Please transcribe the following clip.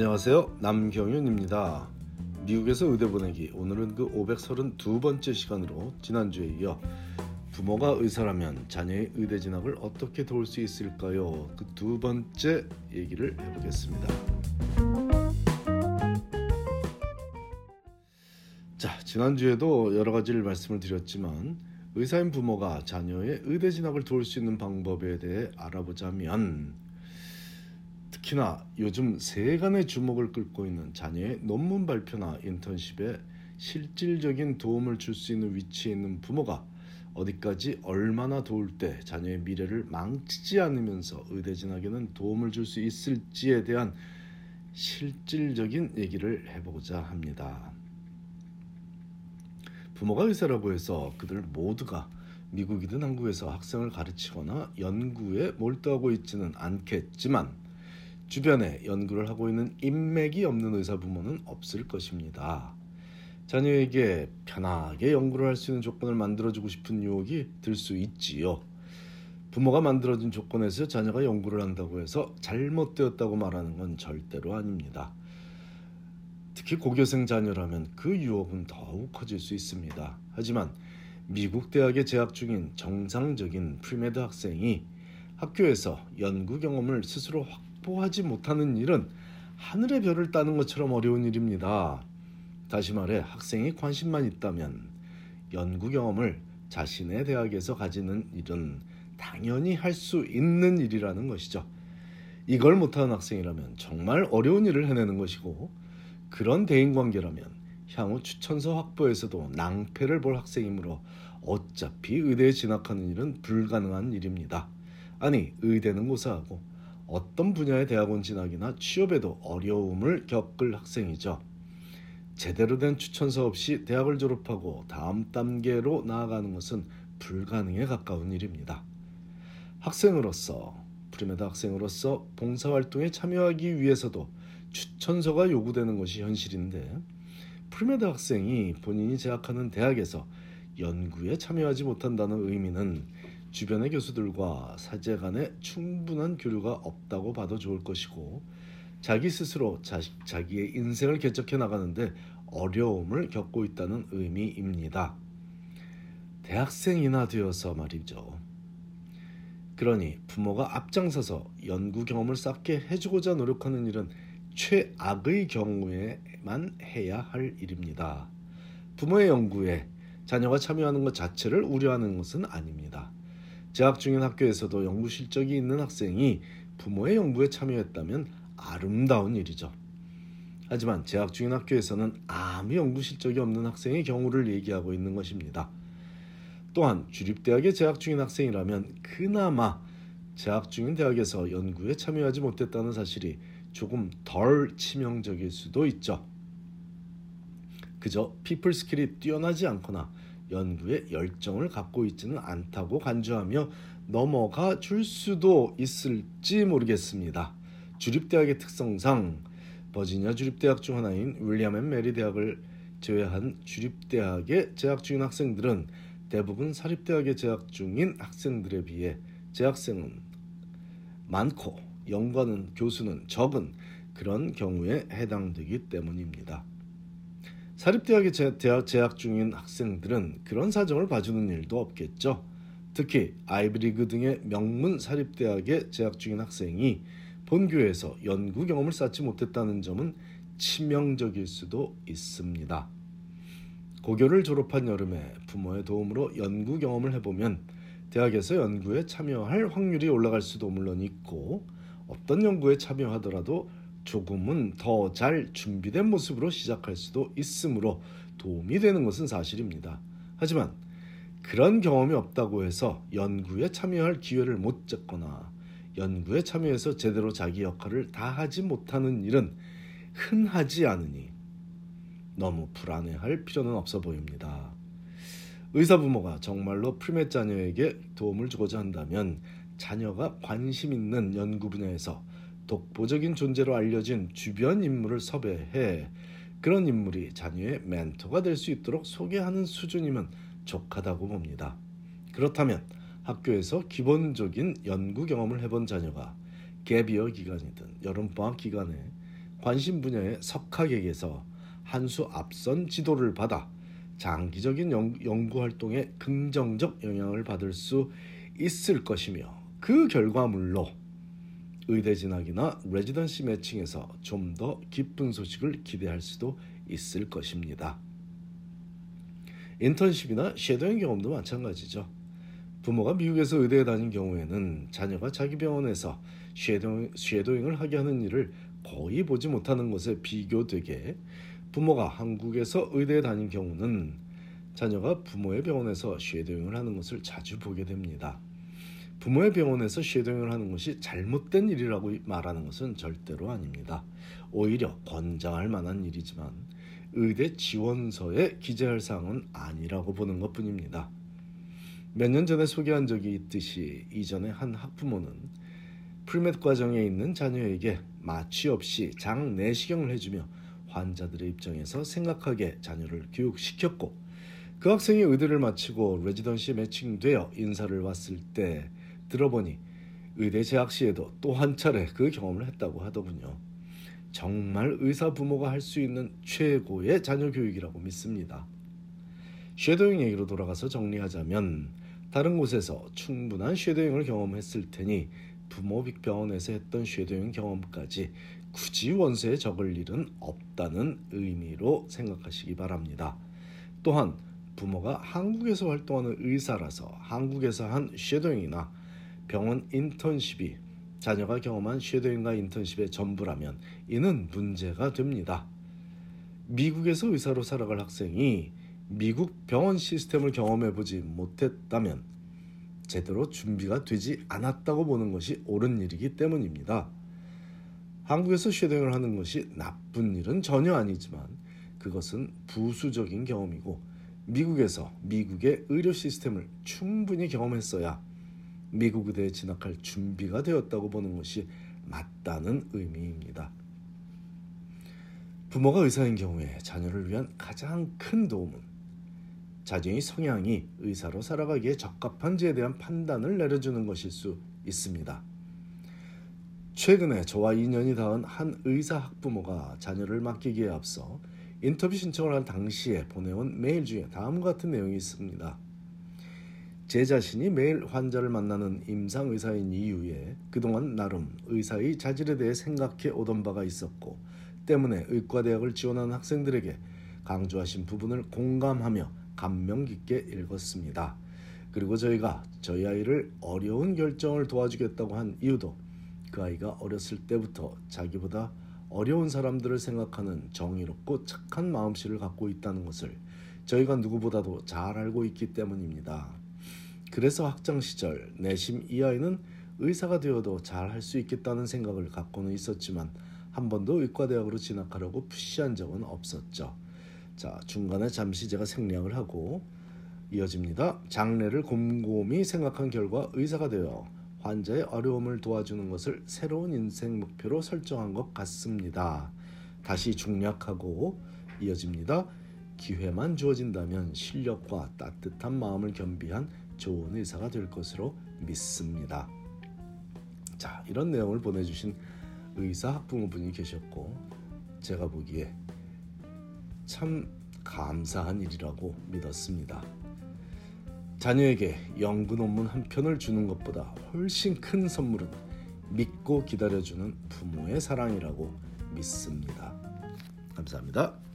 안녕하세요. 남경윤입니다. 미국에서 의대 보내기 오늘은 그 532번째 시간으로 지난주에 이어 부모가 의사라면 자녀의 의대 진학을 어떻게 도울 수 있을까요? 그 두 번째 얘기를 해보겠습니다. 자, 지난주에도 여러 가지를 말씀을 드렸지만 의사인 부모가 자녀의 의대 진학을 도울 수 있는 방법에 대해 알아보자면 특히나 요즘 세간의 주목을 끌고 있는 자녀의 논문 발표나 인턴십에 실질적인 도움을 줄 수 있는 위치에 있는 부모가 어디까지 얼마나 도울 때 자녀의 미래를 망치지 않으면서 의대 진학에는 도움을 줄 수 있을지에 대한 실질적인 얘기를 해보고자 합니다. 부모가 의사라고 해서 그들 모두가 미국이든 한국에서 학생을 가르치거나 연구에 몰두하고 있지는 않겠지만 주변에 연구를 하고 있는 인맥이 없는 의사 부모는 없을 것입니다. 자녀에게 편하게 연구를 할 수 있는 조건을 만들어주고 싶은 유혹이 들 수 있지요. 부모가 만들어준 조건에서 자녀가 연구를 한다고 해서 잘못되었다고 말하는 건 절대로 아닙니다. 특히 고교생 자녀라면 그 유혹은 더욱 커질 수 있습니다. 하지만 미국 대학에 재학 중인 정상적인 pre-med 학생이 학교에서 연구 경험을 스스로 확 보하지 못하는 일은 하늘의 별을 따는 것처럼 어려운 일입니다. 다시 말해 학생이 관심만 있다면 연구 경험을 자신의 대학에서 가지는 일은 당연히 할 수 있는 일이라는 것이죠. 이걸 못하는 학생이라면 정말 어려운 일을 해내는 것이고 그런 대인 관계라면 향후 추천서 확보에서도 낭패를 볼 학생이므로 어차피 의대에 진학하는 일은 불가능한 일입니다. 아니 의대는 고사하고 어떤 분야의 대학원 진학이나 취업에도 어려움을 겪을 학생이죠. 제대로 된 추천서 없이 대학을 졸업하고 다음 단계로 나아가는 것은 불가능에 가까운 일입니다. 학생으로서 pre-med 학생으로서 봉사활동에 참여하기 위해서도 추천서가 요구되는 것이 현실인데 pre-med 학생이 본인이 재학하는 대학에서 연구에 참여하지 못한다는 의미는 주변의 교수들과 사제 간에 충분한 교류가 없다고 봐도 좋을 것이고 자기 스스로 자, 자기의 인생을 개척해 나가는데 어려움을 겪고 있다는 의미입니다. 대학생이나 되어서 말이죠. 그러니 부모가 앞장서서 연구 경험을 쌓게 해주고자 노력하는 일은 최악의 경우에만 해야 할 일입니다. 부모의 연구에 자녀가 참여하는 것 자체를 우려하는 것은 아닙니다. 재학 중인 학교에서도 연구 실적이 있는 학생이 부모의 연구에 참여했다면 아름다운 일이죠. 하지만 재학 중인 학교에서는 아무 연구 실적이 없는 학생의 경우를 얘기하고 있는 것입니다. 또한 주립대학에 재학 중인 학생이라면 그나마 재학 중인 대학에서 연구에 참여하지 못했다는 사실이 조금 덜 치명적일 수도 있죠. 그저 people skill이 뛰어나지 않거나 연구에 열정을 갖고 있지는 않다고 간주하며 넘어가 줄 수도 있을지 모르겠습니다. 주립대학의 특성상 버지니아 주립대학 중 하나인 윌리엄 앤 메리 대학을 제외한 주립대학에 재학 중인 학생들은 대부분 사립대학에 재학 중인 학생들에 비해 재학생은 많고 연구하는 교수는 적은 그런 경우에 해당되기 때문입니다. 사립대학에 재학, 재학 중인 학생들은 그런 사정을 봐주는 일도 없겠죠. 특히 아이브리그 등의 명문 사립대학에 재학 중인 학생이 본교에서 연구 경험을 쌓지 못했다는 점은 치명적일 수도 있습니다. 고교를 졸업한 여름에 부모의 도움으로 연구 경험을 해보면 대학에서 연구에 참여할 확률이 올라갈 수도 물론 있고 어떤 연구에 참여하더라도 조금은 더 잘 준비된 모습으로 시작할 수도 있으므로 도움이 되는 것은 사실입니다. 하지만 그런 경험이 없다고 해서 연구에 참여할 기회를 못 잡거나 연구에 참여해서 제대로 자기 역할을 다 하지 못하는 일은 흔하지 않으니 너무 불안해할 필요는 없어 보입니다. 의사 부모가 정말로 프리메 자녀에게 도움을 주고자 한다면 자녀가 관심 있는 연구 분야에서 독보적인 존재로 알려진 주변 인물을 섭외해 그런 인물이 자녀의 멘토가 될 수 있도록 소개하는 수준이면 족하다고 봅니다. 그렇다면 학교에서 기본적인 연구 경험을 해본 자녀가 gap year 기간이든 여름방학 기간에 관심 분야의 석학에게서 한 수 앞선 지도를 받아 장기적인 연, 구 활동에 긍정적 영향을 받을 수 있을 것이며 그 결과물로 의대 진학이나 residency matching에서 좀 더 기쁜 소식을 기대할 수도 있을 것입니다. 인턴십이나 shadowing 경험도 마찬가지죠. 부모가 미국에서 의대에 다닌 경우에는 자녀가 자기 병원에서 shadowing, shadowing을 하게 하는 일을 거의 보지 못하는 것에 비교되게 부모가 한국에서 의대에 다닌 경우는 자녀가 부모의 병원에서 shadowing을 하는 것을 자주 보게 됩니다. 부모의 병원에서 shadowing을 하는 것이 잘못된 일이라고 말하는 것은 절대로 아닙니다. 오히려 권장할 만한 일이지만 의대 지원서에 기재할 사항은 아니라고 보는 것뿐입니다. 몇 년 전에 소개한 적이 있듯이 이전에 한 학부모는 프리맷 과정에 있는 자녀에게 마취 없이 장 내시경을 해주며 환자들의 입장에서 생각하게 자녀를 교육시켰고 그 학생이 의대를 마치고 레지던시 매칭되어 인사를 왔을 때 들어보니 의대 재학 시에도 또 한 차례 그 경험을 했다고 하더군요. 정말 의사 부모가 할 수 있는 최고의 자녀 교육이라고 믿습니다. shadowing 얘기로 돌아가서 정리하자면 다른 곳에서 충분한 shadowing을 경험했을 테니 부모 빅병원에서 했던 shadowing 경험까지 굳이 원서에 적을 일은 없다는 의미로 생각하시기 바랍니다. 또한 부모가 한국에서 활동하는 의사라서 한국에서 한 shadowing이나 병원 인턴십이 자녀가 경험한 shadowing과 인턴십의 전부라면 이는 문제가 됩니다. 미국에서 의사로 살아갈 학생이 미국 병원 시스템을 경험해 보지 못했다면 제대로 준비가 되지 않았다고 보는 것이 옳은 일이기 때문입니다. 한국에서 쉐도잉을 하는 것이 나쁜 일은 전혀 아니지만 그것은 부수적인 경험이고 미국에서 미국의 의료 시스템을 충분히 경험했어야 미국 의대에 진학할 준비가 되었다고 보는 것이 맞다는 의미입니다. 부모가 의사인 경우에 자녀를 위한 가장 큰 도움은 자녀의 성향이 의사로 살아가기에 적합한지에 대한 판단을 내려주는 것일 수 있습니다. 최근에 저와 인연이 닿은 한 의사 학부모가 자녀를 맡기기에 앞서 인터뷰 신청을 한 당시에 보내온 메일 중에 다음과 같은 내용이 있습니다. 제 자신이 매일 환자를 만나는 임상 의사인 이유에 그동안 나름 의사의 자질에 대해 생각해 오던 바가 있었고 때문에 의과대학을 지원하는 학생들에게 강조하신 부분을 공감하며 감명 깊게 읽었습니다. 그리고 저희가 저희 아이를 어려운 결정을 도와주겠다고 한 이유도 그 아이가 어렸을 때부터 자기보다 어려운 사람들을 생각하는 정의롭고 착한 마음씨를 갖고 있다는 것을 저희가 누구보다도 잘 알고 있기 때문입니다. 그래서 학창 시절 내심 이 아이는 의사가 되어도 잘 할 수 있겠다는 생각을 갖고는 있었지만 한 번도 의과대학으로 진학하려고 푸시한 적은 없었죠. 자 중간에 잠시 제가 생략을 하고 이어집니다. 장래를 곰곰이 생각한 결과 의사가 되어 환자의 어려움을 도와주는 것을 새로운 인생 목표로 설정한 것 같습니다. 다시 중략하고 이어집니다. 기회만 주어진다면 실력과 따뜻한 마음을 겸비한 좋은 의사가 될 것으로 믿습니다. 자, 이런 내용을 보내주신 의사 학부모분이 계셨고 제가 보기에 참 감사한 일이라고 믿었습니다. 자녀에게 연구 논문 한 편을 주는 것보다 훨씬 큰 선물은 믿고 기다려주는 부모의 사랑이라고 믿습니다. 감사합니다.